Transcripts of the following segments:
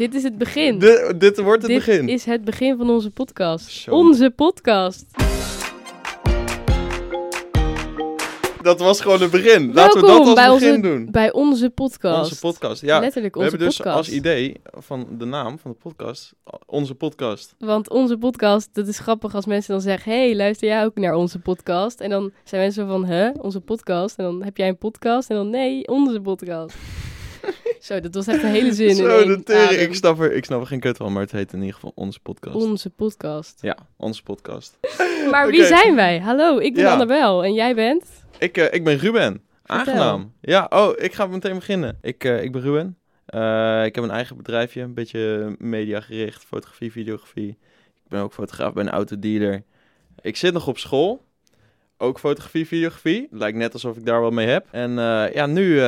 Dit is het begin. Dit, dit wordt het Dit begin. is het begin van onze podcast. Zo. Onze podcast. Dat was gewoon het begin. Laten we dat als begin onze, doen. Bij onze podcast. Onze podcast. Ja, Letterlijk we onze hebben dus podcast. als idee van de naam van de podcast, onze podcast. Want onze podcast, dat is grappig als mensen dan zeggen... hey, luister jij ook naar onze podcast? En dan zijn mensen van, huh, onze podcast? En dan heb jij een podcast? En dan, nee, onze podcast. Zo, dat was echt een hele zin in Zo, één de tering. Ik snap, er, ik snap er geen kut van, maar het heet in ieder geval onze podcast. Onze podcast. ja, onze podcast. Maar wie zijn wij? Hallo, ik ben Ja. Annabel en jij bent? Ik, eh, ik ben Ruben. Vertel. Aangenaam. Ja, oh, ik ga meteen beginnen. Ik, eh, ik ben Ruben. Eh, ik heb een eigen bedrijfje, een beetje mediagericht, fotografie, videografie. Ik ben ook fotograaf, ben autodealer. Ik zit nog op school. Ook fotografie, videografie. Lijkt net alsof ik daar wat mee heb. En ja, nu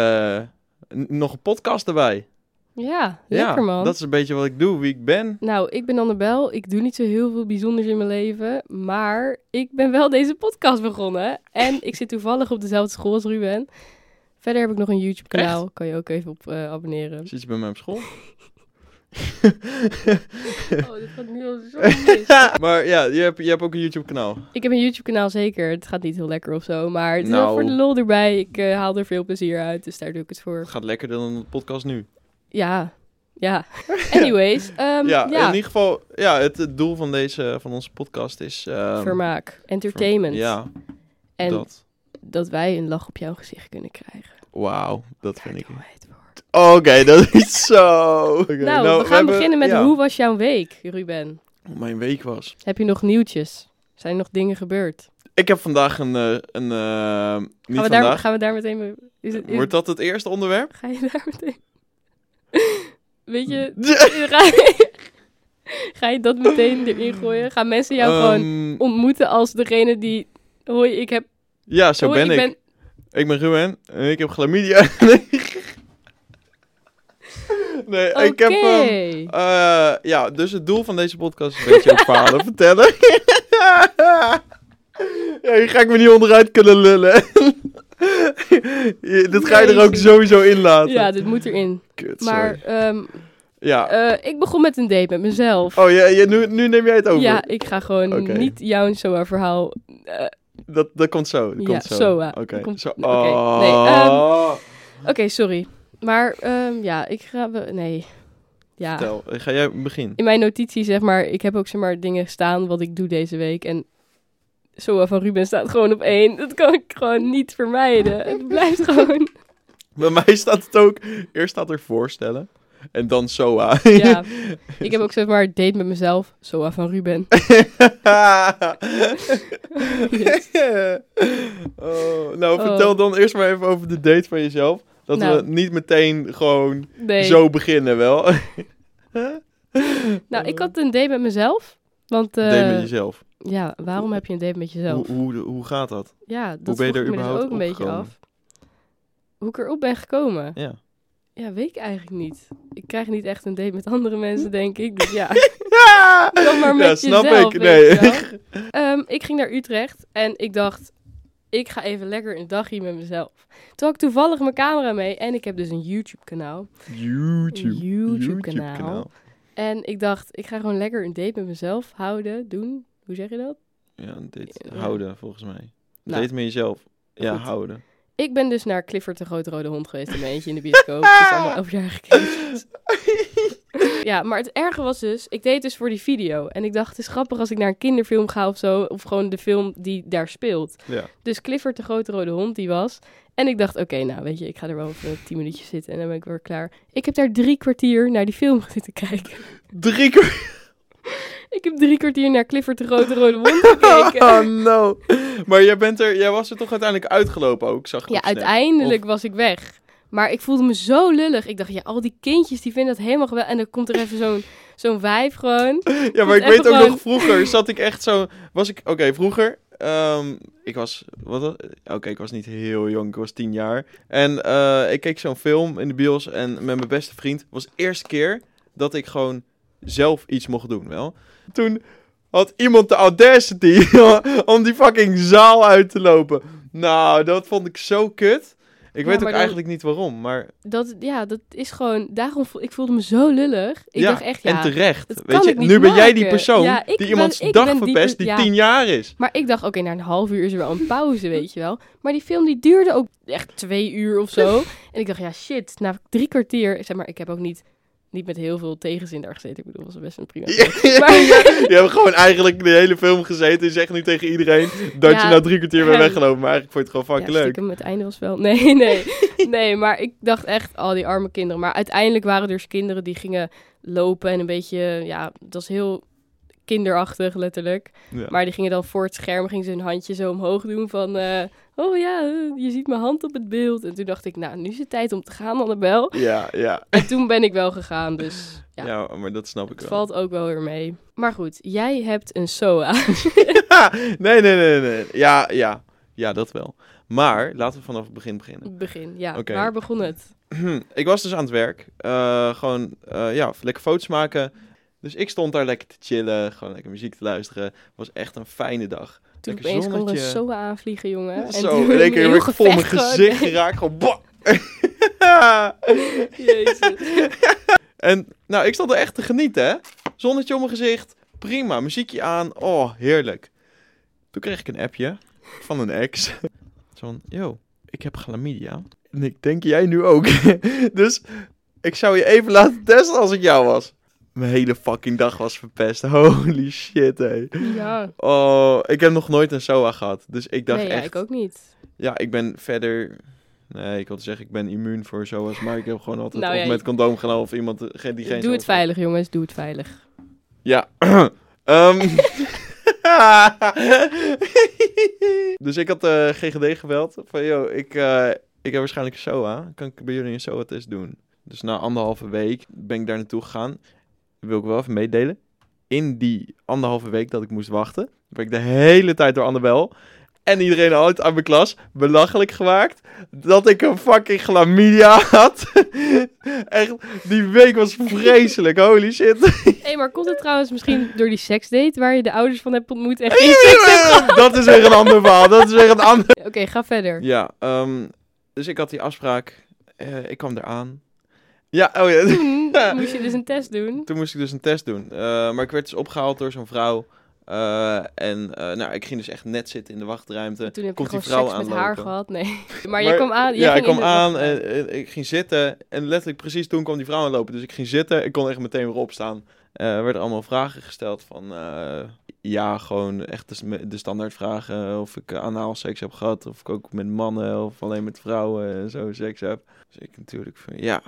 nog een podcast erbij. Ja, lekker ja, man. dat is een beetje wat ik doe, wie ik ben. Nou, ik ben Annabel. Ik doe niet zo heel veel bijzonders in mijn leven. Maar ik ben wel deze podcast begonnen. En ik zit toevallig op dezelfde school als Ruben. Verder heb ik nog een YouTube kanaal. Kan je ook even op eh, abonneren. Zit je bij mij op school? Oh, dit gaat nu al zo mis. maar ja, je hebt, je hebt ook een YouTube kanaal. Ik heb een YouTube kanaal zeker. Het gaat niet heel lekker of zo. Maar het is Nou. wel voor de lol erbij. Ik eh, haal er veel plezier uit. Dus daar doe ik het voor. Het gaat lekkerder dan de podcast nu. Ja, ja. Anyways. ehm, ja, ja, in ieder geval, ja, het, het doel van, deze, van onze podcast is... ehm, vermaak. Entertainment. Ja, en dat. dat. wij een lach op jouw gezicht kunnen krijgen. Wauw, dat vind ik... Oké, dat is zo... Oké, Nou, we gaan beginnen met ja, hoe was jouw week, Ruben? hoe mijn week was. Heb je nog nieuwtjes? Zijn er nog dingen gebeurd? Ik heb vandaag een... eh, een eh, niet Gaan we, daar, vandaag. gaan we daar meteen mee... Is het, is- Wordt dat het eerste onderwerp? Ga je daar meteen... Weet je... ga, je, ga je dat meteen erin gooien? Gaan mensen jou gewoon Ehm, ontmoeten als degene die... Hoi, ik heb... Ja, zo hoi, ben ik. ben... Ik ben Ruben en ik heb chlamydia. nee, nee ik heb... Ehm, eh, ja, dus het doel van deze podcast is een beetje ook verhalen vertellen. ja, hier ga ik me niet onderuit kunnen lullen. Dit ga je er ook sowieso in laten. Ja, dit moet erin. Kut, Maar ehm, Ja. eh, ik begon met een date met mezelf. oh, ja, ja, nu, nu neem jij het over. Ja, ik ga gewoon niet jouw zomaar verhaal. eh, Dat, dat komt zo. Dat Ja, komt zo. Soa. Oké. Komt- oké. Oh. Nee, ehm, Oké, sorry. Maar ehm, ja, ik ga. Nee. Ja. Vertel, ga jij beginnen? In mijn notitie zeg maar, ik heb ook zeg maar dingen staan wat ik doe deze week. En Soa van Ruben staat gewoon op één. Dat kan ik gewoon niet vermijden. Het blijft gewoon. Bij mij staat het ook. Eerst staat er voorstellen. En dan SOA. Ja. Ik heb ook zeg maar date met mezelf. Soa van Ruben. Yes. oh, nou, Oh. vertel dan eerst maar even over de date van jezelf. Dat Nou. we niet meteen gewoon Nee. zo beginnen, wel. Nou, ik had een date met mezelf. Want eh, date met jezelf. ja, waarom heb je een date met jezelf? Hoe, hoe, hoe gaat dat? Ja, dat ben je er ik me dus überhaupt ook een beetje af. Hoe ik erop ben gekomen? Ja. Ja, weet ik eigenlijk niet. Ik krijg niet echt een date met andere mensen, denk ik. Dus ja, Ja, dan maar met snap jezelf, ik. Nee. Ehm, ik ging naar Utrecht en ik dacht, ik ga even lekker een dagje met mezelf. Toen had ik toevallig mijn camera mee en ik heb dus een YouTube-kanaal. YouTube. YouTube-kanaal. En ik dacht, ik ga gewoon lekker een date met mezelf houden, doen. Hoe zeg je dat? Ja, een date. Ja. Houden, volgens mij. Nou, date met jezelf. Ja, goed. houden. Ik ben dus naar Clifford de Grote Rode Hond geweest mijn eentje in de bioscoop. Het is allemaal elfjarige kindjes. Ja, maar het erge was dus, ik deed het dus voor die video. En ik dacht, het is grappig als ik naar een kinderfilm ga of zo. Of gewoon de film die daar speelt. Ja. Dus Clifford de Grote Rode Hond, die was. En ik dacht, oké, nou weet je, ik ga er wel even tien minuutjes zitten en dan ben ik weer klaar. Ik heb daar drie kwartier naar die film zitten kijken. Drie keer. Ik heb drie kwartier naar Clifford de Grote Rode Hond gekeken. Oh no. Maar jij, bent er, jij was er toch uiteindelijk uitgelopen ook, zag ik Ja, uiteindelijk was ik weg. Maar ik voelde me zo lullig. Ik dacht, ja, al die kindjes die vinden dat helemaal geweldig. En dan komt er even zo'n zo'n vijf gewoon. Ja, maar ik weet ook gewoon- nog vroeger zat ik echt zo. Was ik. Oké, vroeger. ehm, ik was. Wat? Oké, ik was niet heel jong. Ik was tien jaar. En eh, ik keek zo'n film in de bios. En met mijn beste vriend. was de eerste keer dat ik gewoon zelf iets mocht doen. Wel. Toen had iemand de audacity om die fucking zaal uit te lopen. Nou, dat vond ik zo kut. Ik Ja, weet ook dan- eigenlijk niet waarom, maar Dat, ja, dat is gewoon... Daarom voel, ik voelde me zo lullig. Ik ja, dacht echt, ja... en terecht. Weet je, nu ben jij die persoon Ja, die ben- iemands dag die verpest die ja. tien jaar is. Maar ik dacht, oké, na een half uur is er wel een pauze, weet je wel. Maar die film die duurde ook echt twee uur of zo. en ik dacht, ja shit, na drie kwartier... Zeg maar, ik heb ook niet, niet met heel veel tegenzin daar gezeten. Ik bedoel, was best een prima film. Maar- je hebt gewoon eigenlijk de hele film gezeten en zegt nu tegen iedereen dat Ja, je na drie kwartier bent weggelopen. Maar eigenlijk vond je het gewoon Ja, fucking leuk. stiekem, het einde was wel... Nee, nee. nee, maar ik dacht echt, al die arme kinderen. Maar uiteindelijk waren er dus kinderen die gingen lopen en een beetje... Ja, dat was heel kinderachtig, letterlijk. Ja. Maar die gingen dan voor het scherm, gingen ze hun handje zo omhoog doen van... eh, oh ja, je ziet mijn hand op het beeld. En toen dacht ik, nou, nu is het tijd om te gaan, Annabel. Ja, ja. En toen ben ik wel gegaan, dus ja, Ja, maar dat snap ik het wel. valt ook wel weer mee. Maar goed, jij hebt een SOA. nee, nee, nee, nee. Ja, ja. Ja, dat wel. Maar laten we vanaf het begin beginnen. Begin, ja. Waar begon het? ik was dus aan het werk. Eh, gewoon, eh, ja, lekker foto's maken. Dus ik stond daar lekker te chillen. Gewoon lekker muziek te luisteren. Het was echt een fijne dag. Toen Lekker opeens kwam een zonnetje. SOA aanvliegen, jongen. Zo, in één keer heel werd ik vol mijn gewoon. gezicht geraakt. Gewoon, bah! Jezus. En nou, ik stond er echt te genieten, hè. Zonnetje op mijn gezicht. Prima, muziekje aan. Oh, heerlijk. Toen kreeg ik een appje van een ex. Zo van, yo, ik heb chlamydia. En ik denk jij nu ook. dus ik zou je even laten testen als ik jou was. Mijn hele fucking dag was verpest. Holy shit, hé. Ja, Oh, ik heb nog nooit een SOA gehad. Dus ik dacht nee, ja, echt... ik ook niet. Ja, ik ben verder... Nee, ik wilde zeggen, ik ben immuun voor SOA's. Maar ik heb gewoon altijd Nou of met condoom gedaan of iemand die geen Doe het veilig, jongens. Doe het veilig. Ja. Ehm. dus ik had eh GGD gebeld. Van, yo, ik, eh, ik heb waarschijnlijk een SOA. Kan ik bij jullie een SOA-test doen? Dus na anderhalve week ben ik daar naartoe gegaan. Wil ik wel even meedelen. In die anderhalve week dat ik moest wachten, ben ik de hele tijd door Annabel en iedereen uit aan mijn klas belachelijk gemaakt dat ik een fucking chlamydia had. Echt, die week was vreselijk. Holy shit. Hé, maar komt het trouwens misschien door die seksdate waar je de ouders van hebt ontmoet en geen seks hebt dat is weer een ander verhaal. Dat is weer een ander. Oké, ga verder. Ja, ehm, dus ik had die afspraak. Eh, ik kwam eraan. Ja, oh ja. Toen moest je dus een test doen. Toen moest ik dus een test doen. Eh, maar ik werd dus opgehaald door zo'n vrouw. Eh, en eh, nou, ik ging dus echt net zitten in de wachtruimte. Toen heb je Komt die gewoon vrouw seks met haar gehad. Nee. Maar, jij kwam aan. Ja, ik kwam aan en, en ik ging zitten. En letterlijk precies toen kwam die vrouw aanlopen. Dus ik ging zitten. Ik kon echt meteen weer opstaan. Er werden allemaal vragen gesteld van... ja, gewoon echt de, de standaard vragen. Of ik anaal seks heb gehad. Of ik ook met mannen of alleen met vrouwen en zo seks heb. Dus ik natuurlijk van ja...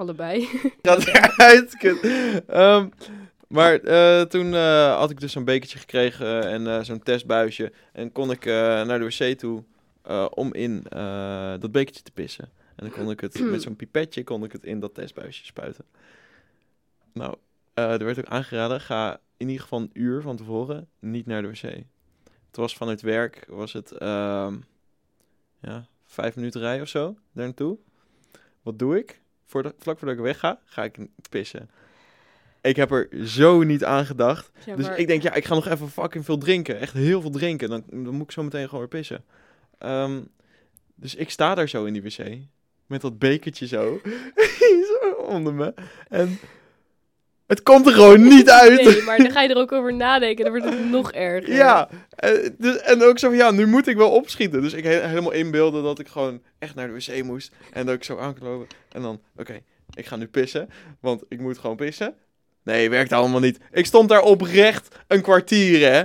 Allebei. eruit. kut. Ehm, maar eh, toen eh, had ik dus zo'n bekertje gekregen en eh, zo'n testbuisje. En kon ik naar de wc toe om in dat bekertje te pissen. En dan kon ik het met zo'n pipetje kon ik het in dat testbuisje spuiten. Nou, er werd ook aangeraden, ga in ieder geval een uur van tevoren niet naar de wc. Het was vanuit werk, was het ehm, ja, vijf minuten rijden of zo, daar naartoe. Wat doe ik? Voor de, vlak voordat ik wegga, ga ik pissen. Ik heb er zo niet aan gedacht. Ja, dus maar- ik denk, ja, ik ga nog even fucking veel drinken. Echt heel veel drinken. Dan, dan moet ik zo meteen gewoon weer pissen. Ehm, dus ik sta daar zo in die wc. Met dat bekertje zo. zo onder me. En het komt er gewoon niet uit. Nee, maar dan ga je er ook over nadenken. Dan wordt het nog erger. Ja, eh, dus, en ook zo van, ja, nu moet ik wel opschieten. Dus ik he- helemaal inbeelden dat ik gewoon echt naar de wc moest. En dat ik zo aan kon lopen. En dan, oké, ik ga nu pissen, want ik moet gewoon pissen. Nee, werkt allemaal niet. Ik stond daar oprecht een kwartier, hè.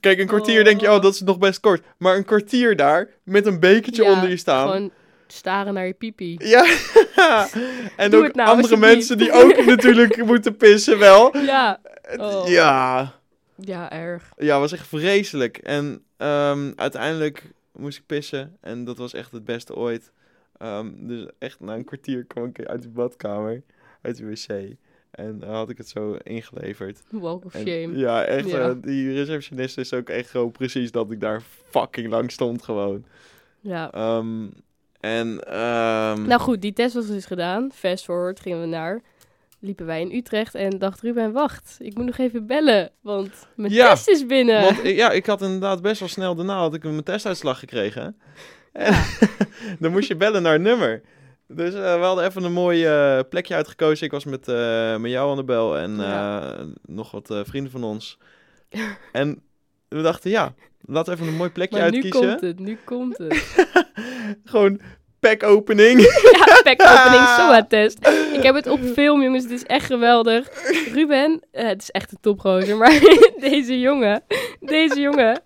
Kijk, een kwartier denk je, oh, dat is nog best kort. Maar een kwartier daar, met een bekertje Ja, onder je staan. Gewoon staren naar je pipi. Ja, en Doe ook nou, andere mensen die ook natuurlijk moeten pissen wel. Ja. Oh. Ja, Ja, erg. Ja, was echt vreselijk. En ehm, uiteindelijk moest ik pissen. En dat was echt het beste ooit. Ehm, dus echt na een kwartier kwam ik uit de badkamer, uit de wc. En dan had ik het zo ingeleverd. Walk of En, shame. ja, echt. Ja. eh, die receptionist is ook echt gewoon precies dat ik daar fucking lang stond gewoon. Ja. Ehm, en ehm, Nou goed, die test was dus gedaan. Fast forward gingen we naar. Liepen wij in Utrecht en dacht Ruben, wacht, ik moet nog even bellen, want mijn Ja, test is binnen. want ja, ik had inderdaad best wel snel daarna had ik mijn testuitslag gekregen. En dan moest je bellen naar een nummer. Dus eh, we hadden even een mooi eh, plekje uitgekozen. Ik was met, eh, met jou aan de bel en Ja. nog wat vrienden van ons. En we dachten, ja, laten we even een mooi plekje Maar nu uitkiezen. komt het, nu komt het. Gewoon pack opening. Ja, pack opening SOA test. Ik heb het op film, jongens. Het is echt geweldig. Ruben, eh, het is echt een topgozer, maar deze jongen, deze jongen,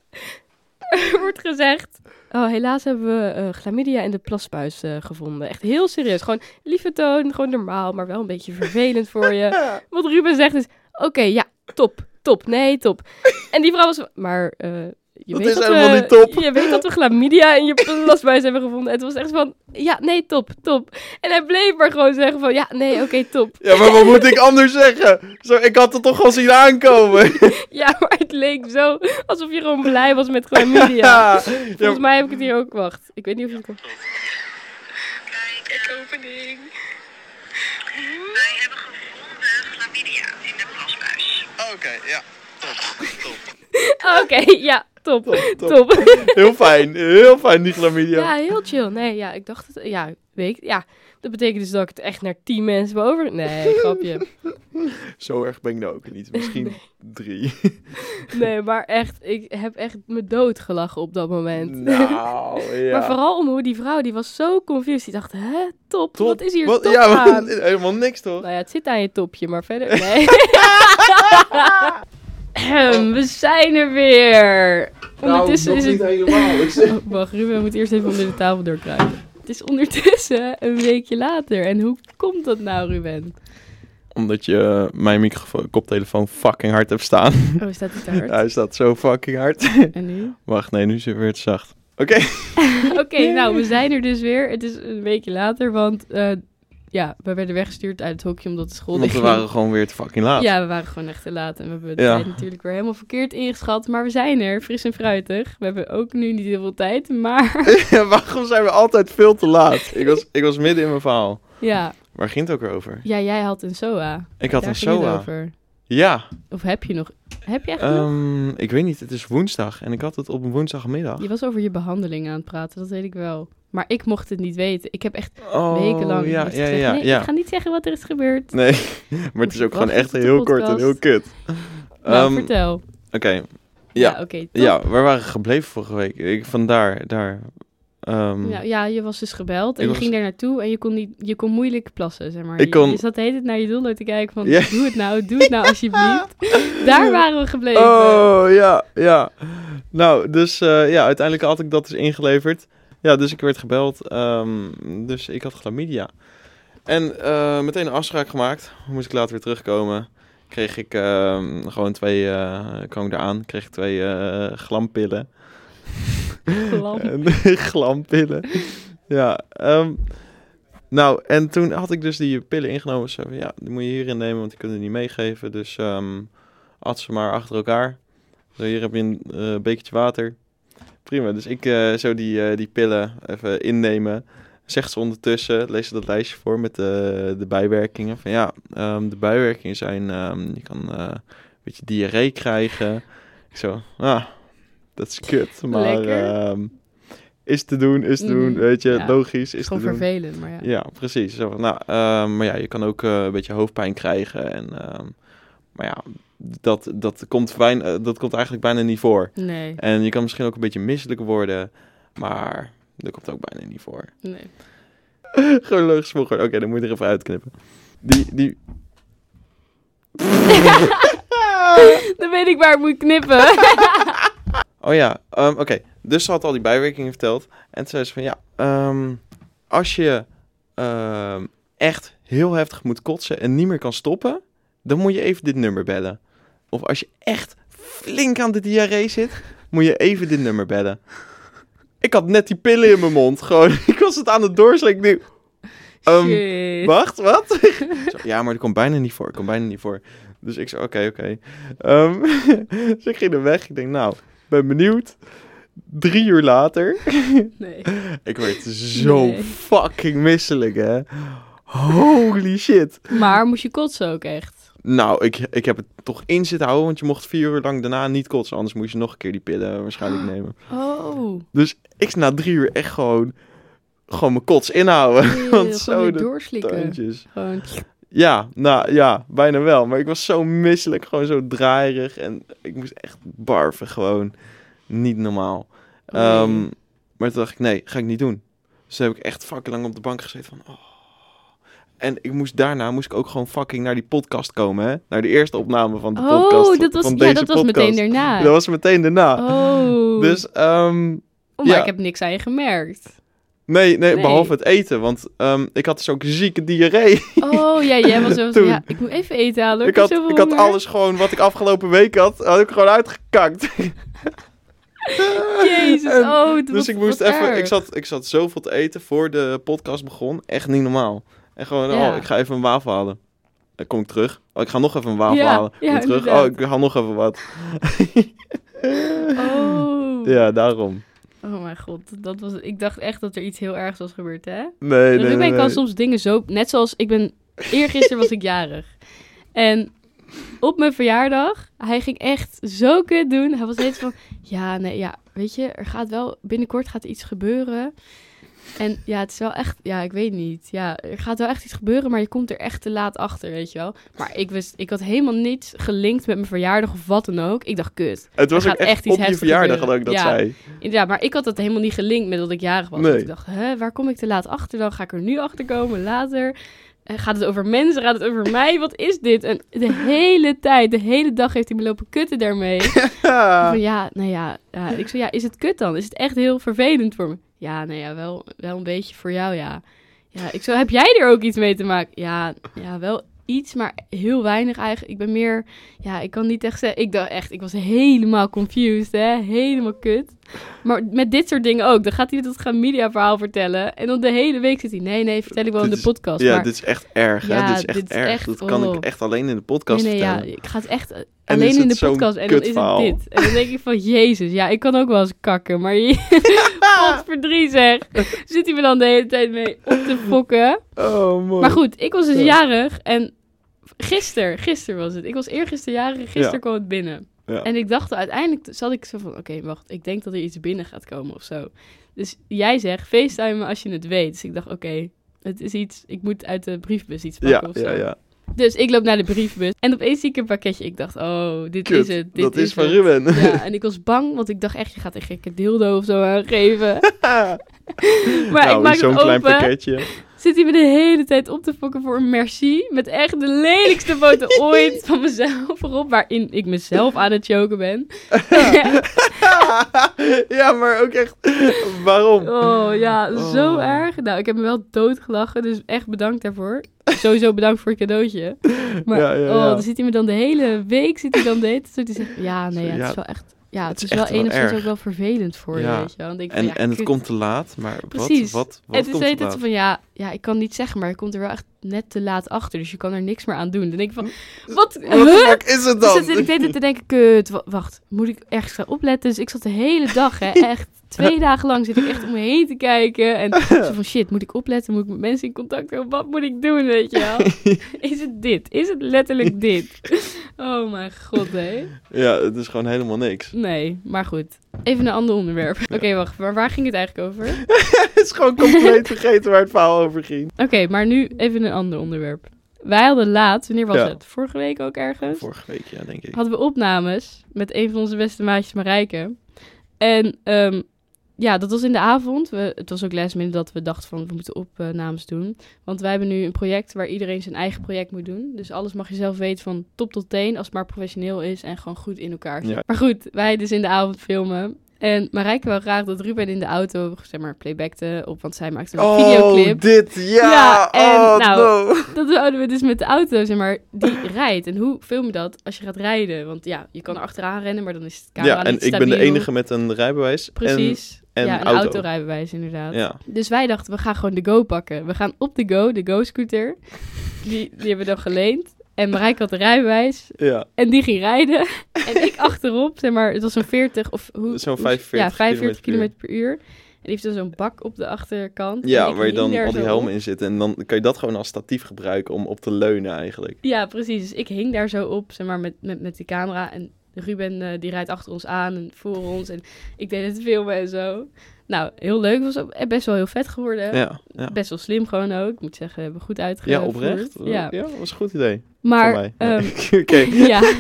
wordt gezegd... Oh, helaas hebben we eh chlamydia in de plasbuis eh, gevonden. Echt heel serieus. Gewoon lieve toon, gewoon normaal, maar wel een beetje vervelend voor je. Wat Ruben zegt is, oké, ja, top, top, nee, top. En die vrouw was, van, maar eh, je Dat weet is dat helemaal we, niet top. Je weet dat we chlamydia in je plasbuis hebben gevonden. En het was echt van, ja, nee, top, top. En hij bleef maar gewoon zeggen van, ja, nee, oké, top. Ja, maar wat moet ik anders zeggen? Zo, ik had het toch al zien aankomen. Ja, maar het leek zo alsof je gewoon blij was met chlamydia. Ja, Volgens mij heb ik het hier ook, wacht. Ik weet niet of het komt. Kijk, opening. Wij hebben gevonden chlamydia in de Oké, ja. Top, top. Oké, ja, top, top. top. Heel fijn, heel fijn die chlamydia. Ja, heel chill. Nee, ja, ik dacht het. Ja, weet ik. Ja, dat betekent dus dat ik het echt naar tien mensen boven. Nee, grapje. Zo erg ben ik nou ook niet. Misschien drie. Nee, maar echt, ik heb echt me dood gelachen op dat moment. Nou, ja. Maar vooral om hoe die vrouw, die was zo confused. Die dacht, hè, top, Top. wat is hier Wat- top ja, aan? helemaal niks toch? Nou ja, het zit aan je topje, maar verder, nee. Ahem, We zijn er weer. Ondertussen is het... helemaal. Ik zeg... Wacht, Ruben moet eerst even onder de tafel doorkruipen. Het is ondertussen een weekje later. En hoe komt dat nou, Ruben? Omdat je eh, mijn microfoon, koptelefoon fucking hard hebt staan. Oh, staat het te hard? Hij staat zo fucking hard. En nu? Wacht, nee, nu is het weer te zacht. Oké. Oké, nou, we zijn er dus weer. Het is een weekje later, want eh, ja, we werden weggestuurd uit het hokje omdat de school Want we waren gewoon weer te fucking laat. Ja, we waren gewoon echt te laat en we hebben de Ja. tijd natuurlijk weer helemaal verkeerd ingeschat. Maar we zijn er, fris en fruitig. We hebben ook nu niet heel veel tijd, maar Waarom zijn we altijd veel te laat? Ik was, ik was midden in mijn verhaal. ja. Waar ging het ook over? Ja, jij had een SOA. Ik had Daar een het SOA. over. Ja, Of heb je nog? Heb nog? ehm, ik weet niet. Het is woensdag en ik had het op een woensdagmiddag. Je was over je behandeling aan het praten, dat weet ik wel. Maar ik mocht het niet weten. Ik heb echt Oh, wekenlang ja, ja, ja, nee, ja. ik ga niet zeggen wat er is gebeurd. Nee, maar het is ook gewoon echt heel kort en heel kut. Nou, Ehm, vertel. Oké, Ja, ja. Ja, waar waren we gebleven vorige week? Ik, vandaar, daar. ehm, Ja, ja, je was dus gebeld en je was- ging daar naartoe en je kon, niet, je kon moeilijk plassen, zeg maar. Ik kon- Je, je zat de hele tijd naar je doelloop te kijken van, doe het nou, doe het nou alsjeblieft. daar waren we gebleven. Oh, ja, ja. Nou, dus eh, ja, uiteindelijk had ik dat dus ingeleverd. Ja, dus ik werd gebeld. ehm, dus ik had chlamydia. En eh, meteen een afspraak gemaakt. Moest ik later weer terugkomen. Kreeg ik ehm, gewoon twee, eh kwam ik eraan, kreeg ik twee eh, glampillen. Glam. En- glampillen. ja. ehm, nou, en toen had ik dus die pillen ingenomen. Zo van, ja, die moet je hierin nemen, want die kunnen niet meegeven. Dus ehm at ze maar achter elkaar. Zo, hier heb je een bekertje water. Prima, dus ik eh, zo die, eh, die pillen even innemen. Zegt ze ondertussen, lees ze dat lijstje voor met de, de bijwerkingen. Van ja, ehm, de bijwerkingen zijn, ehm, je kan eh, een beetje diarree krijgen. Ik zo, ah, dat is kut. Maar ehm, is te doen, is te doen, Mhm, weet je, ja. logisch, is Gewoon te doen. vervelend, maar ja. Ja, precies. Zo van, nou, maar ja, je kan ook eh, een beetje hoofdpijn krijgen. En, maar ja, dat, dat, komt bijna, eh, dat komt eigenlijk bijna niet voor. Nee, En je kan misschien ook een beetje misselijk worden. Maar dat komt ook bijna niet voor. nee. Gewoon logisch. Oké, dan moet je er even uitknippen. Die, die... Dan weet ik waar ik moet knippen. Oh ja, ehm, oké. Dus ze had al die bijwerkingen verteld. En toen zei ze van, ja, ehm, als je ehm, echt heel heftig moet kotsen en niet meer kan stoppen, dan moet je even dit nummer bellen. Of als je echt flink aan de diarree zit, moet je even dit nummer bellen. Ik had net die pillen in mijn mond, gewoon. Ik was het aan het doorslikken. Ik denk, ehm, Shit. Wacht, wat? Ja, maar dat komt bijna niet voor. komt bijna niet voor. Dus ik zei, oké, oké. Ehm, dus ik ging er weg. Ik denk, nou, ben benieuwd. Drie uur later. Nee. Ik werd zo Nee. fucking misselijk, hè. Holy shit. Maar moest je kotsen ook echt? Nou, ik, ik heb het toch in zitten houden, want je mocht vier uur lang daarna niet kotsen. Anders moest je nog een keer die pillen waarschijnlijk nemen. Oh. Dus ik na drie uur echt gewoon, gewoon mijn kots inhouden. Eeuw, Want zo de doorslikken. Toontjes. Gewoon. Ja, nou ja, bijna wel. Maar ik was zo misselijk, gewoon zo draaierig. En ik moest echt barven, gewoon niet normaal. Nee. Ehm, maar toen dacht ik, nee, ga ik niet doen. Dus toen heb ik echt fucking lang op de bank gezeten van... Oh. En ik moest daarna moest ik ook gewoon fucking naar die podcast komen, hè? Naar de eerste opname van de podcast. Oh, dat was, van ja, was meteen daarna. Dat was meteen daarna. Oh. Dus, ehm, oh, maar ja. ik heb niks aan je gemerkt. nee, nee, Nee. behalve het eten. Want ehm, ik had dus ook zieke diarree. Oh, ja, jij was zo van, ja, ik moet even eten halen. ik had, ik had alles gewoon wat ik afgelopen week had, had ik gewoon uitgekakt. Jezus, En- oh, Dus was- ik moest even, ik zat, ik zat zoveel te eten voor de podcast begon. Echt niet normaal. En gewoon, Ja. oh, ik ga even een wafel halen. Dan kom ik terug. Oh, ik ga nog even een wafel Ja, halen. Kom ja, terug. inderdaad. Oh, ik haal nog even wat. Oh. Ja, daarom. Oh mijn god, dat was, ik dacht echt dat er iets heel ergs was gebeurd, hè? Nee, nee, nee. Ruben kan nee. soms dingen zo... Net zoals, ik ben... Eergisteren was ik jarig. En op mijn verjaardag, hij ging echt zo kut doen. Hij was steeds van... Ja, nee, ja, weet je, er gaat wel... Binnenkort gaat iets gebeuren. En ja, het is wel echt... Ja, ik weet niet. Ja, er gaat wel echt iets gebeuren, maar je komt er echt te laat achter, weet je wel. Maar ik wist... Ik had helemaal niets gelinkt met mijn verjaardag of wat dan ook. Ik dacht, kut. Het was ook echt, echt iets op je verjaardag gebeuren. ik dat Ja. zei. Ja, maar ik had dat helemaal niet gelinkt met dat ik jarig was. Nee. Ik dacht, hè, waar kom ik te laat achter dan? Ga ik er nu achter komen, later? Eh, Gaat het over mensen? Gaat het over mij? Wat is dit? En de hele tijd, de hele dag heeft hij me lopen kutten daarmee. Ja, nou ja, ja. Ik zei, ja, is het kut dan? Is het echt heel vervelend voor me? Ja, nou ja, wel, wel een beetje voor jou, ja. Ja, ik zo, heb jij er ook iets mee te maken? Ja, ja, wel iets, maar heel weinig eigenlijk. Ik ben meer, ja, ik kan niet echt zeggen. Ik dacht echt, ik was helemaal confused, hè. Helemaal kut. Maar met dit soort dingen ook. Dan gaat hij dat gaan media verhaal vertellen. En dan de hele week zit hij, nee, nee, vertel ik wel in de is- podcast. Ja, maar, dit is echt erg. hè? Ja, Dit is echt dit is erg. echt- dat kan oh. ik echt alleen in de podcast nee, nee, ja, vertellen. ik ga het echt alleen in de podcast en dan is het dit. En dan denk ik van, jezus, ja, ik kan ook wel eens kakken, maar je... Godverdrie zeg. Zit hij me dan de hele tijd mee op te fokken. Oh, mooi. Maar goed, ik was dus Ja. jarig en gisteren, gisteren was het. Ik was eergisteren jarig en gisteren Ja. kwam het binnen. Ja. En ik dacht uiteindelijk, zat ik zo van, oké, wacht, ik denk dat er iets binnen gaat komen of zo. Dus jij zegt, facetime me als je het weet. Dus ik dacht, oké, het is iets, ik moet uit de briefbus iets pakken ja, of zo. ja, ja. Dus ik loop naar de briefbus en opeens zie ik een pakketje. Ik dacht, oh, dit Kut, is het. Dit dat is, van het. Ruben. Ja, en ik was bang, want ik dacht echt, je gaat een gekke dildo of zo aangeven. Maar nou, ik maak zo'n het klein open, pakketje. zit hij me de hele tijd op te fokken voor een merci. Met echt de lelijkste foto ooit van mezelf erop, waarin ik mezelf aan het choken ben. ja, maar ook echt. Waarom? Oh ja, zo Oh. erg. Nou, ik heb me wel doodgelachen, dus echt bedankt daarvoor. Sowieso bedankt voor het cadeautje. Maar Ja, ja, oh, dan zit hij me dan de hele week, zit hij dan de hele tijd zo te zeggen, ja, nee, het is wel echt, ja, het, is is wel enigszins erg. ook wel vervelend voor je, weet je wel. Dan denk ik En, ja, en het komt te laat, maar wat, Precies. wat, wat het komt de te hele tijd laat? zo van, ja, ja, ik kan niet zeggen, maar je komt er wel echt net te laat achter, dus je kan er niks meer aan doen. Dan denk ik van, wat, Wat is het Dus dan? zit ik de hele tijd te denken, kut, wa- wacht, moet ik ergens gaan opletten? Dus ik zat de hele dag, hè, echt twee dagen lang zit ik echt om me heen te kijken. En zo van, shit, moet ik opletten? Moet ik met mensen in contact komen? Wat moet ik doen, weet je wel? Is het dit? Is het letterlijk dit? Oh mijn god, hé. Ja, het is gewoon helemaal niks. Nee, maar goed. Even een ander onderwerp. Oké, wacht, maar waar ging het eigenlijk over? het is gewoon compleet vergeten waar het verhaal over ging. Oké, maar nu even een ander onderwerp. Wij hadden laatst, wanneer was Ja. het? Vorige week ook ergens? Vorige week, ja, denk ik. hadden we opnames met een van onze beste maatjes, Marijke. En ehm, ja, dat was in de avond. We, het was ook last dat we dachten van, we moeten opnames doen. Want wij hebben nu een project waar iedereen zijn eigen project moet doen. Dus alles mag je zelf weten van top tot teen, als het maar professioneel is en gewoon goed in elkaar zit. Ja. Maar goed, wij dus in de avond filmen. En Marijke wil graag dat Ruben in de auto, zeg maar, playbackte op, want zij maakte een videoclip. Oh, dit, ja! Ja, en oh, nou, no. Dat zouden we dus met de auto, zeg maar, die rijdt. En hoe film je dat als je gaat rijden? Want ja, je kan er achteraan rennen, maar dan is het camera Ja, en ik ben de enige met een rijbewijs. Precies. en ja, een auto. autorijbewijs inderdaad. En, ja. Dus wij dachten, we gaan gewoon de Go pakken. We gaan op de Go, de Go-scooter. Die, die hebben we dan geleend. En Marijke had de rijbewijs. ja, En die ging rijden. En ik achterop, zeg maar, het was zo'n 40 of hoe... zo'n hoe- 45 Ja, 45 kilometer km per uur. die heeft dan zo'n bak op de achterkant. Ja, En waar je dan al die helmen in zitten. En dan kan je dat gewoon als statief gebruiken om op te leunen eigenlijk. Ja, precies. Dus ik hing daar zo op, zeg maar, met, met, met die camera. En Ruben, eh, die rijdt achter ons aan en voor ons. En ik deed het filmen en zo. Nou, heel leuk. Was ook best wel heel vet geworden. Ja, ja. Best wel slim gewoon ook. Ik moet zeggen, we hebben goed uitgevoerd. Ja, oprecht. Ja. ja, was een goed idee. Maar, ehm. Oké. ja.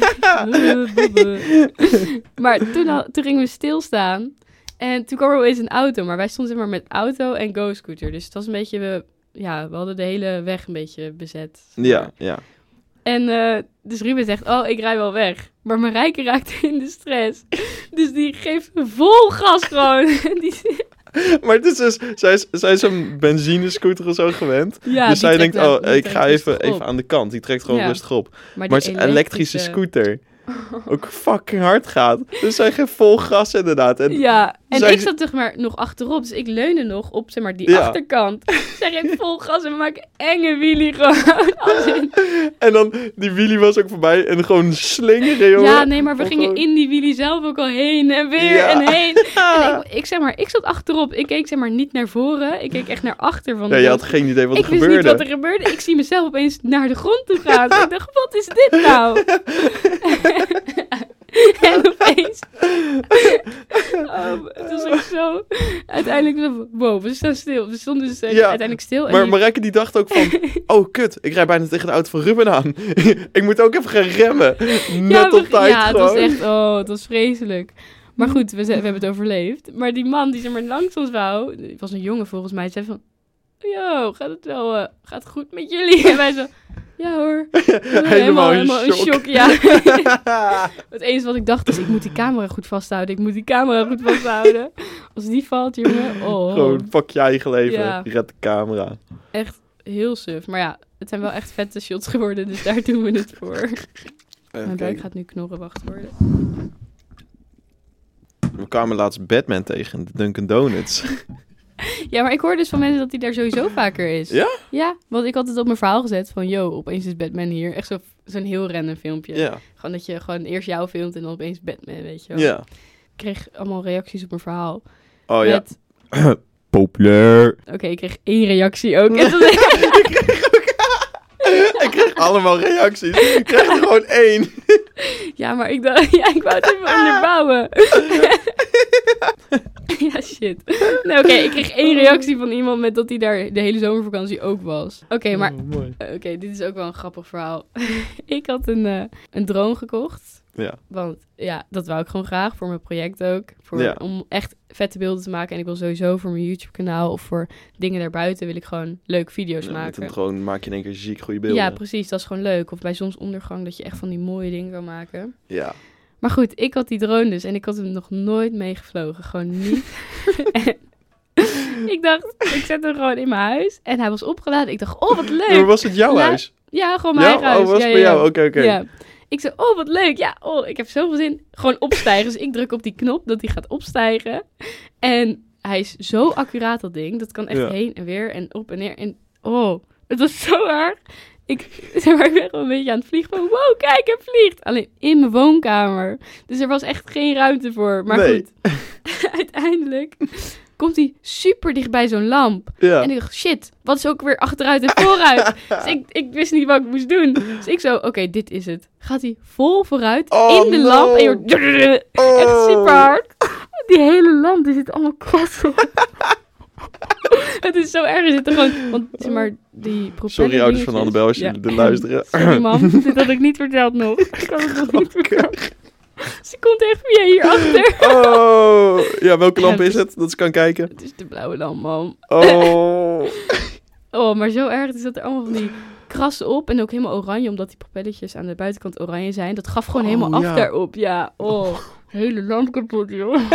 maar toen, al, toen gingen we stilstaan. En toen kwam er opeens een auto. Maar wij stonden zeg maar met auto en go-scooter. Dus het was een beetje... We, ja, we hadden de hele weg een beetje bezet. zeg Ja, ja. En eh, dus Ruben zegt, oh, ik rij wel weg. Maar Marijke raakt in de stress. Dus die geeft vol gas gewoon. die, Maar het is dus, zij is, zij is een benzinescooter of zo gewend. ja, dus zij denkt, oh, ik ga even, even aan de kant. Die trekt gewoon Ja. rustig op. Maar, het is een elektrische scooter. Ook fucking hard gaat. Dus zij geeft vol gas inderdaad. En, Ja, en zij- ik zat zeg maar nog achterop. Dus ik leunde nog op zeg maar die Ja. achterkant. Zij geeft vol gas en we maken enge wheelie gewoon. En dan, die wheelie was ook voorbij. En gewoon slingeren, jongen. Ja, nee, maar we gingen gewoon- in die wheelie zelf ook al heen en weer Ja. en heen. En ik, ik zeg maar, ik zat achterop. Ik keek zeg maar niet naar voren. Ik keek echt naar achter van Ja, je had geen idee wat ik er wist gebeurde. niet wat er gebeurde. Ik zie mezelf opeens naar de grond toe gaan. ik dacht, wat is dit nou? en opeens... Oh, het was ook zo... Uiteindelijk, zo, wow, we staan stil. We stonden dus eh, Ja, uiteindelijk stil. En Maar die- Marijke die dacht ook van... Oh, kut. Ik rijd bijna tegen de auto van Ruben aan. ik moet ook even gaan remmen. Net ja, op tijd Ja, het gewoon. was echt... Oh, het was vreselijk. Maar goed, we, ze- we hebben het overleefd. Maar die man die zeg maar langs ons wou... Het was een jongen volgens mij. zei van... Yo, gaat het wel... eh, gaat het goed met jullie? En wij zo... Ja hoor. Helemaal in shock. ja. Het enige wat ik dacht is, ik moet die camera goed vasthouden. Ik moet die camera goed vasthouden. Als die valt, jongen. Oh, Gewoon, pak je eigen leven. Ja. Red de camera. echt heel suf. Maar ja, het zijn wel echt vette shots geworden, dus daar doen we het voor. Mijn buik gaat nu knorren, wacht worden. We kwamen laatst Batman tegen in de Dunkin' Donuts. Ja, maar ik hoor dus van mensen dat hij daar sowieso vaker is. Ja? Ja, want ik had het op mijn verhaal gezet van, yo, opeens is Batman hier. Echt zo- zo'n heel random filmpje. ja. Gewoon dat je gewoon eerst jou filmt en dan opeens Batman, weet je wel. Ja. Ik kreeg allemaal reacties op mijn verhaal. Oh ja. Met, Populair. Oké, ik kreeg één reactie ook. En toen- ik kreeg allemaal reacties. Ik kreeg er gewoon één. ja, maar ik dacht, ja, ik wou het even onderbouwen. ja, shit. Nou, oké, ik kreeg één reactie van iemand met dat hij daar de hele zomervakantie ook was. Oké, maar Oh, oké, dit is ook wel een grappig verhaal. ik had een, eh, een drone gekocht. Ja. Want ja, dat wou ik gewoon graag voor mijn project ook. Voor, Ja. Om echt vette beelden te maken. En ik wil sowieso voor mijn YouTube kanaal of voor dingen daarbuiten wil ik gewoon leuke video's Ja, maken. een drone maak je in één keer ziek goede beelden. Ja, precies. Dat is gewoon leuk. Of bij zonsondergang dat je echt van die mooie dingen kan maken. Ja. Maar goed, ik had die drone dus en ik had hem nog nooit meegevlogen. Gewoon niet. En ik dacht, ik zet hem gewoon in mijn huis. En hij was opgeladen. Ik dacht, oh wat Maar leuk. was het jouw La- huis? Ja, gewoon mijn Ja? eigen huis. Oh, was ja, het bij jou? Oké, oké. Ja. Ik zei, oh wat leuk. Ja, oh, ik heb zoveel zin. Gewoon opstijgen. dus ik druk op die knop dat hij gaat opstijgen. En hij is zo accuraat dat ding. Dat kan echt Ja. heen en weer en op en neer. En oh, het was zo erg. Ik, zeg maar, ik ben gewoon een beetje aan het vliegen. Van, wow, kijk, hij vliegt. Alleen in mijn woonkamer. Dus er was echt geen ruimte voor. Maar Nee. goed, uiteindelijk komt hij super dicht bij zo'n lamp. Ja. En ik dacht, shit, wat is ook weer achteruit en vooruit? dus ik, ik wist niet wat ik moest doen. Dus ik zo, oké, dit is het. Gaat hij vol vooruit Oh, in de no. lamp. En je hoort Oh. echt super hard. Die hele lamp, er zit allemaal kwassen op. het is zo erg. Er zitten gewoon, want zeg maar, die Sorry ouders van Annabel als Ja. jullie dit luisteren. Sorry mam, dit had ik niet verteld nog. Ik had het nog niet verteld. Ze komt echt via hierachter. Oh. Ja, welke lamp Ja, is het? Dat ze kan kijken. Het is de blauwe lamp, mam. Oh. Oh, maar zo erg is dat er allemaal van die krassen op. En ook helemaal oranje, omdat die propelletjes aan de buitenkant oranje zijn. Dat gaf gewoon Oh, helemaal af ja. daarop. Ja, oh. Hele lamp kapot, joh.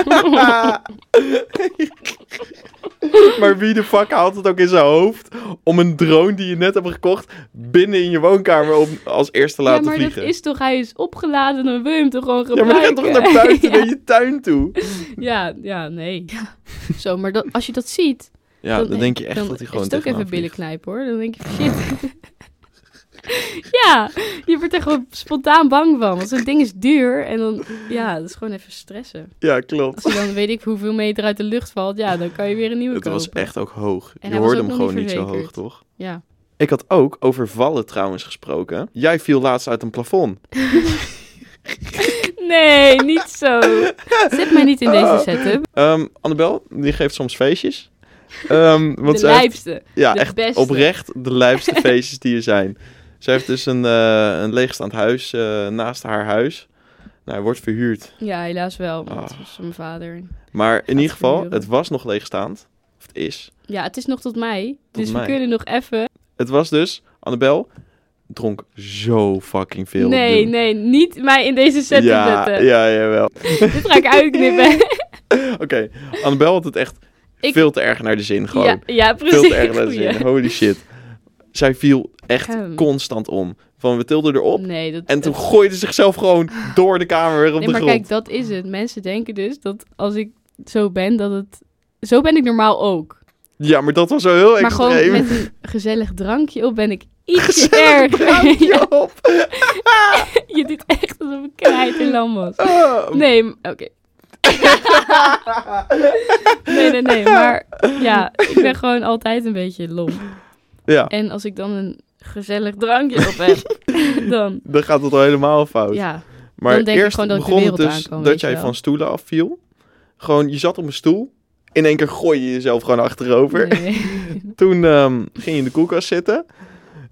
maar wie de fuck haalt het ook in zijn hoofd om een drone die je net hebt gekocht binnen in je woonkamer om als eerste te ja, laten maar vliegen? dat is toch, hij is opgeladen, dan wil je hem toch gewoon Ja, maar gebruiken. dan ga je toch naar buiten, ja. naar je tuin toe? ja, ja, nee. Zo, maar dat, als je dat ziet, Ja, dan, denk je echt dan dat hij gewoon is het ook even billen vliegt. knijpen, hoor. Dan denk je, shit. Ja, je wordt er gewoon spontaan bang van. Want zo'n ding is duur. En dan, ja, dat is gewoon even stressen. Ja, klopt. Als je dan weet ik hoeveel meter uit de lucht valt, ja, dan kan je weer een nieuwe Het kopen. was echt ook hoog. En je hoorde hem gewoon niet niet zo hoog, toch? Ja. Ik had ook over vallen trouwens gesproken. Jij viel laatst uit een plafond. Nee, niet zo. Zet mij niet in deze setup. Ehm Annabel, die geeft soms feestjes. Ehm want De heeft- lijpste. ja, de echt beste. oprecht de lijpste feestjes die er zijn. Zij heeft dus een, eh, een leegstaand huis eh, naast haar huis. Nou, hij wordt verhuurd. Ja, helaas wel. want Ah. Het was mijn vader. Maar in ieder geval, verhuren. het was nog leegstaand. Of het is. Ja, het is nog tot mei. Tot dus mei. we kunnen nog even... Het was dus, Annabel dronk zo fucking veel. Nee, nee, niet mij in deze setup ja, zetten. ja, jawel. Dit ga ik uitknippen. Oké, Annabel had het echt Ik- veel te erg naar de zin gewoon. ja, ja, precies. veel te erg naar de zin. Holy shit. Zij viel echt constant om. Van we tilden erop Nee, dat, en toen dat- gooide ze zichzelf gewoon door de kamer weer op Nee, de maar grond. kijk, dat is het. Mensen denken dus dat als ik zo ben, dat het... Zo ben ik normaal ook. Ja, maar dat was zo heel Maar extreem. gewoon met een gezellig drankje op ben ik iets erger. Ja, op. je doet echt alsof ik knijt in lam was. Ah, Nee, oké. nee, nee, nee. Maar ja, ik ben gewoon altijd een beetje lomp. Ja, En als ik dan een gezellig drankje op heb, dan... dan gaat het al helemaal fout. Ja, maar dan denk ik eerst gewoon dat begon het dus aankwam, dat jij wel. van stoelen afviel. Gewoon, je zat op een stoel. In één keer gooi je jezelf gewoon achterover. nee. Toen ehm, ging je in de koelkast zitten.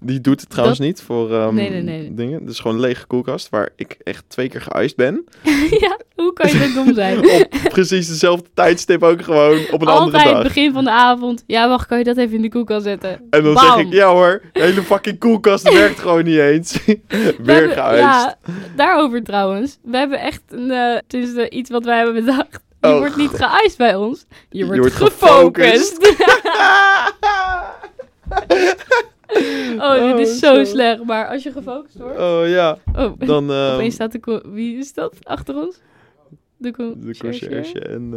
Die doet het trouwens niet voor ehm, Nee, nee, nee. dingen. Het is gewoon een lege koelkast waar ik echt twee keer geëist ben. ja, hoe kan je zo dom zijn? op precies dezelfde tijdstip ook gewoon op een andere Altijd dag. begin van de avond. Ja, wacht, kan je dat even in de koelkast zetten? En dan Bam. zeg ik, ja hoor, de hele fucking koelkast werkt gewoon niet eens. We Weer geëist. Ja, daarover trouwens. We hebben echt een, het is eh, iets wat wij hebben bedacht. Je Oh, wordt niet geëist bij ons. Je wordt, wordt gefocust. oh, dit Oh, is zo, zo. slecht. Maar als je gefocust wordt... oh ja, Oh, dan ehm, opeens staat de... Wie is dat achter ons? De, co- de conciërge en...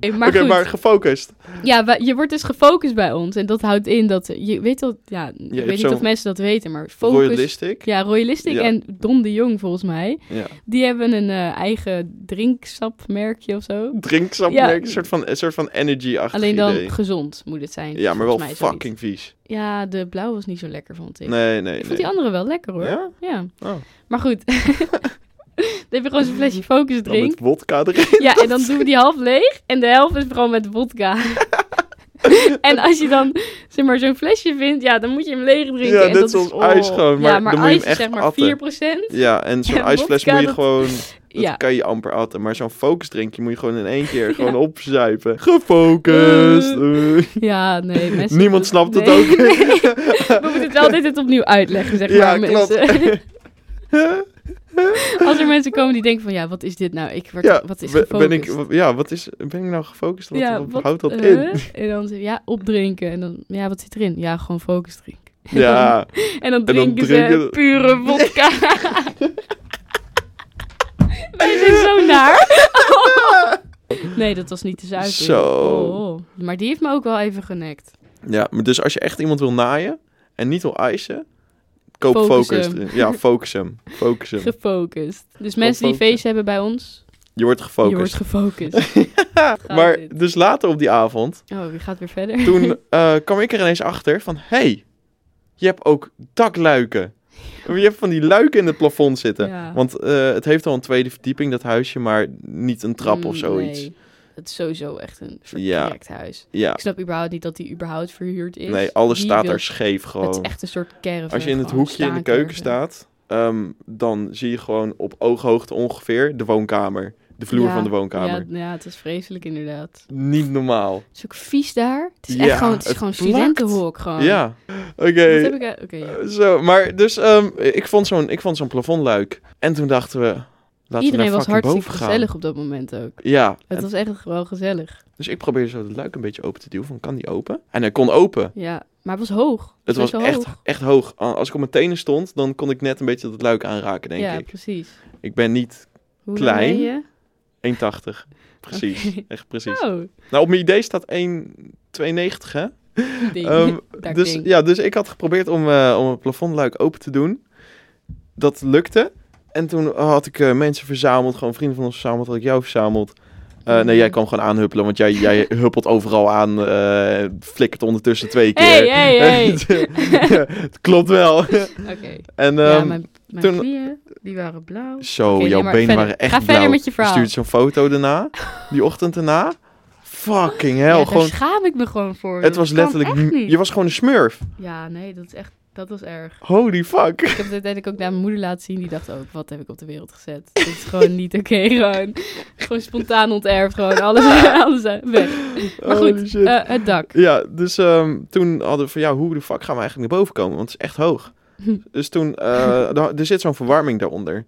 Hey, maar Oké, goed. maar gefocust. Ja, je wordt dus gefocust bij ons. En dat houdt in dat... Je weet wel... Ja, ik weet niet of mensen dat weten, maar focus... Royalistic. Ja, Royalistic Ja. en Don de Jong volgens mij. Ja. Die hebben een eh, eigen drinksapmerkje of zo. Drinksap, Ja. een soort van, een soort van energy-achtig Alleen dan idee. gezond moet het zijn. Ja, maar wel fucking vies. Ja, de blauw was niet zo lekker, vond ik. Nee, nee, ik vond nee. die andere wel lekker hoor. Ja? Ja. Oh. Maar goed. dan heb je gewoon zo'n flesje focus drink. met wodka erin. Ja, en dan doen we die half leeg. En de helft is vooral met vodka. en als je dan zeg maar zo'n flesje vindt, ja, dan moet je hem leeg drinken. Ja, en dat is, oh. ijs gewoon, ja, maar maar moet je ijs hem is zeg echt maar atten. 4%. Ja, en zo'n ijsfles vodka, moet je dat- gewoon... Dat Ja. kan je amper atten. Maar zo'n focusdrinkje moet je gewoon in één keer gewoon opzuipen. Gefocust. Eh. Ja, nee, mensen... Niemand snapt het nee. ook. We moeten het wel altijd opnieuw uitleggen, zeg Ja, maar, klopt. Als er mensen komen die denken van, ja, wat is dit nou? Ik word, ja, wat is ben- ben ik, ja, wat is, ben ik nou gefocust? Wat, ja, wat wat, houdt dat eh, in? En dan zeg ja, opdrinken. En dan, ja, wat zit erin? Ja, gewoon focus drinken. Ja, En dan dan drinken ze pure vodka. Wij zijn zo naar. Nee, dat was niet te zuiver. Zo. Oh, maar die heeft me ook wel even genekt. ja, maar dus als je echt iemand wil naaien en niet wil eisen, koop Focus. Ja, focus hem. Focus hem. Gefocust. Dus mensen die feest hebben bij ons, Je wordt je gefocust. wordt gefocust. Maar dit. dus later op die avond, Oh, wie gaat weer verder? toen eh, kwam ik er ineens achter van... hey, je hebt ook dakluiken. Je hebt van die luiken in het plafond zitten. Ja. Want eh, het heeft al een tweede verdieping, dat huisje, maar niet een trap of Mm, zoiets. Nee, het is sowieso echt een soort Ja. projecthuis. Ja, Ik snap überhaupt niet dat die überhaupt verhuurd is. nee, alles staat daar scheef Het gewoon. is echt een soort caravan. Als je in het hoekje in de keuken staat, ehm, dan zie je gewoon op ooghoogte ongeveer de woonkamer. De vloer Ja, van de woonkamer. Ja, ja, het is vreselijk inderdaad. Niet normaal. Het is ook vies daar. Het is Ja, echt gewoon, het is het gewoon plakt. studentenhok gewoon. Ja, oké. Zo, maar dus ehm, ik vond zo'n ik vond zo'n plafondluik. En toen dachten we, laten Iedereen was hartstikke gezellig op dat moment ook. Ja, Het en- was echt gewoon gezellig. dus ik probeerde zo de luik een beetje open te duwen. Van, kan die open? En hij kon open. Ja, maar het was hoog. Het was echt, hoog. echt hoog. Als ik op mijn tenen stond, dan kon ik net een beetje dat luik aanraken, denk ja, ik. precies. Ik ben niet Hoe Klein. ben je? 1,80. Precies, echt precies. Oh, Nou, op mijn idee staat 1,92 hè? Ding. Ehm, dus, ding. ja, dus ik had geprobeerd om, eh, om het plafondluik open te doen. Dat lukte. En toen had ik eh, mensen verzameld, gewoon vrienden van ons verzameld, had ik jou verzameld. Eh, nee, jij kwam gewoon aanhuppelen, want jij, jij huppelt overal aan, eh, flikkert ondertussen twee keer. Hey, hey, hey. het klopt wel. Oké. en ja, ehm, mijn, mijn toen- knieën, die waren blauw. zo, jouw benen verder. waren echt Ga blauw. verder met je verhaal. Stuurt zo'n foto daarna, die ochtend daarna. Fucking hell, ja, daar gewoon... schaam ik me gewoon voor. Het was letterlijk... Je was gewoon een smurf. Ja, nee, dat is echt... Dat was erg. Holy fuck. Ik heb het uiteindelijk ook naar mijn moeder laten zien. Die dacht ook, wat heb ik op de wereld gezet? Dit is gewoon niet oké. gewoon, gewoon spontaan onterfd. Gewoon alles, alles weg. Maar goed, shit. eh, het dak. Ja, dus ehm, toen hadden we van, ja, hoe de fuck gaan we eigenlijk naar boven komen? Want het is echt hoog. Dus toen, eh, er zit zo'n verwarming daaronder.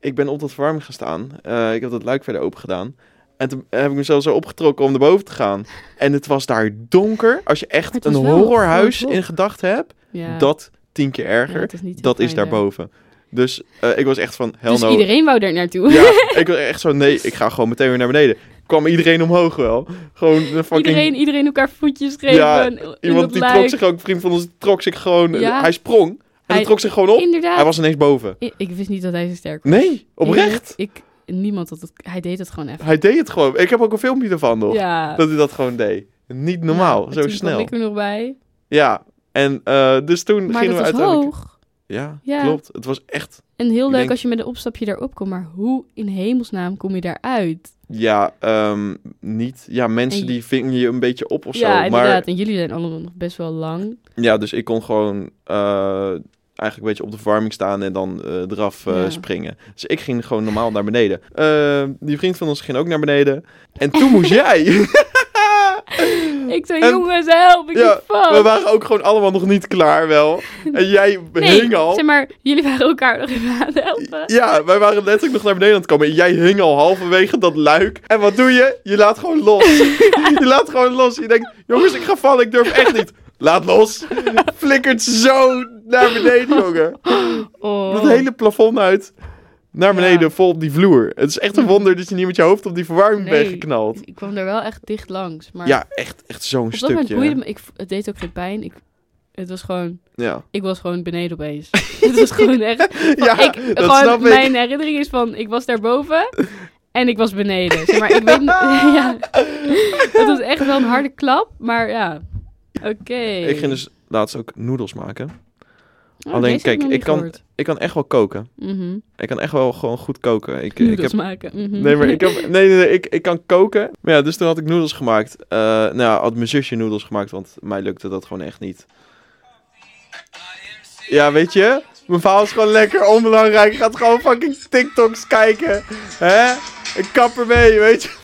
Ik ben op dat verwarming gaan staan. Eh, ik heb dat luik verder open gedaan. En toen heb ik mezelf zo opgetrokken om naar boven te gaan. En het was daar donker. Als je echt het een horrorhuis in gedachten hebt, Ja. dat tien keer erger. is dat is daarboven. Dus eh, ik was echt van, hell Dus no. iedereen wou daar naartoe. Ja, ik was echt zo, nee, ik ga gewoon meteen weer naar beneden. Kwam iedereen omhoog wel. Gewoon een fucking... Iedereen, iedereen elkaar voetjes geven. Ja, Iemand dat die trok zich ook, een vriend van ons trok zich gewoon, Ja. hij sprong. En Hij- hij trok zich gewoon op. Inderdaad. Hij was ineens boven. Ik wist niet dat hij zo sterk was. Nee, oprecht. Ik, niemand had het... Hij deed het gewoon even. Hij deed het gewoon. Ik heb ook een filmpje ervan nog. Ja. Dat hij dat gewoon deed. Niet normaal, Ja, zo toen snel. ik er nog bij. Ja, en eh, dus toen Maar gingen we was uiteindelijk... hoog. Ja, Ja. klopt. Het was echt... En heel leuk denk- als je met een opstapje daarop komt. Maar hoe in hemelsnaam kom je daaruit? Ja, ehm, niet... Ja, mensen En- die vingen je een beetje op of ja, zo. inderdaad. Maar En jullie zijn allemaal nog best wel lang. ja, dus ik kon gewoon eh, eigenlijk een beetje op de verwarming staan en dan eh, eraf Ja. springen. Dus ik ging gewoon normaal naar beneden. Die vriend van ons ging ook naar beneden. En toen moest jij... Ik zei, En- jongens, help, ik Ja. We waren ook gewoon allemaal nog niet klaar wel. En jij nee, hing al. zeg maar, jullie waren elkaar nog even aan het helpen. Ja, wij waren letterlijk nog naar beneden aan het komen. En jij hing al halverwege dat luik. En wat doe je? Je laat gewoon los. je laat gewoon los. Je denkt, jongens, ik ga vallen. Ik durf echt niet. Laat los. Flikkert zo naar beneden, jongen. Oh. Dat hele plafond uit. Naar beneden, Ja. vol op die vloer. Het is echt een wonder dat je niet met je hoofd op die verwarming bent Nee, geknald. Ik kwam er wel echt dicht langs. Maar Ja, echt, echt zo'n stukje. boeide me... Ik, het deed ook geen pijn. Ik, het was gewoon... Ja, Ik was gewoon beneden opeens. het was gewoon echt... ja ik, dat gewoon, snap ik. mijn herinnering is van, ik was daarboven en ik was beneden. Zeg maar, ik weet ja, het was echt wel een harde klap, maar ja. Oké. Ik ging dus laatst ook noedels maken. Oh, alleen, kijk, ik kan- gehoord. Ik kan echt wel koken. Mhm. Ik kan echt wel gewoon goed koken. Ik, ik heb, maken. mhm. nee, maar ik heb, nee, nee, nee, ik, ik kan koken. Maar ja, dus toen had ik noedels gemaakt. Eh nou ja, had mijn zusje noedels gemaakt, want mij lukte dat gewoon echt niet. Ja, weet je, mijn verhaal is gewoon lekker onbelangrijk. Ik ga gewoon fucking TikToks kijken. Hè? Ik kap ermee, weet je.